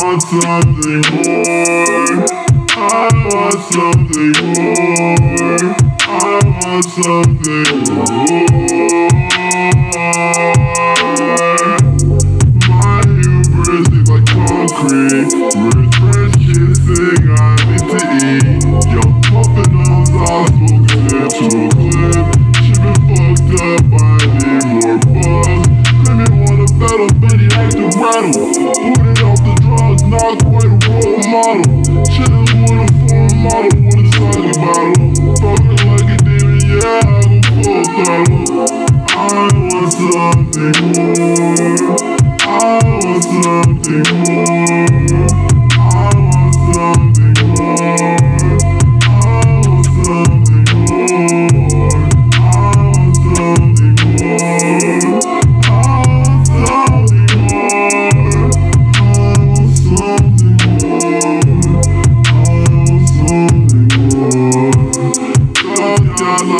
want something more. I want something more. I want something more. My hubris is like concrete. French kissing? I need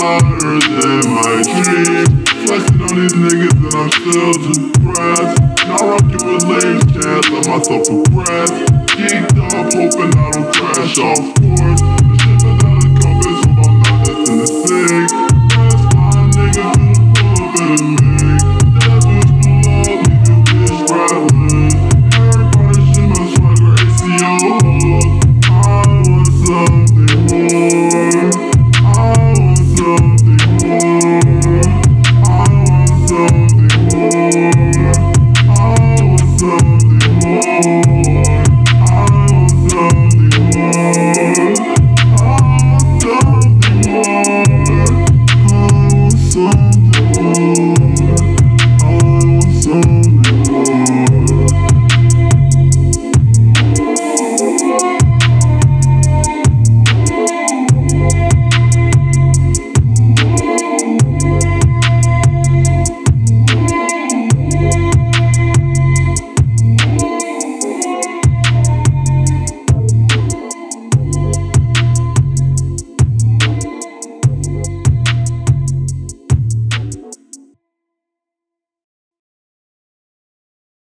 louder than my dreams. Flexing on these niggas and I'm still depressed. Not rocking with lames, can't let myself progress. Geeked up, hoping I don't crash off.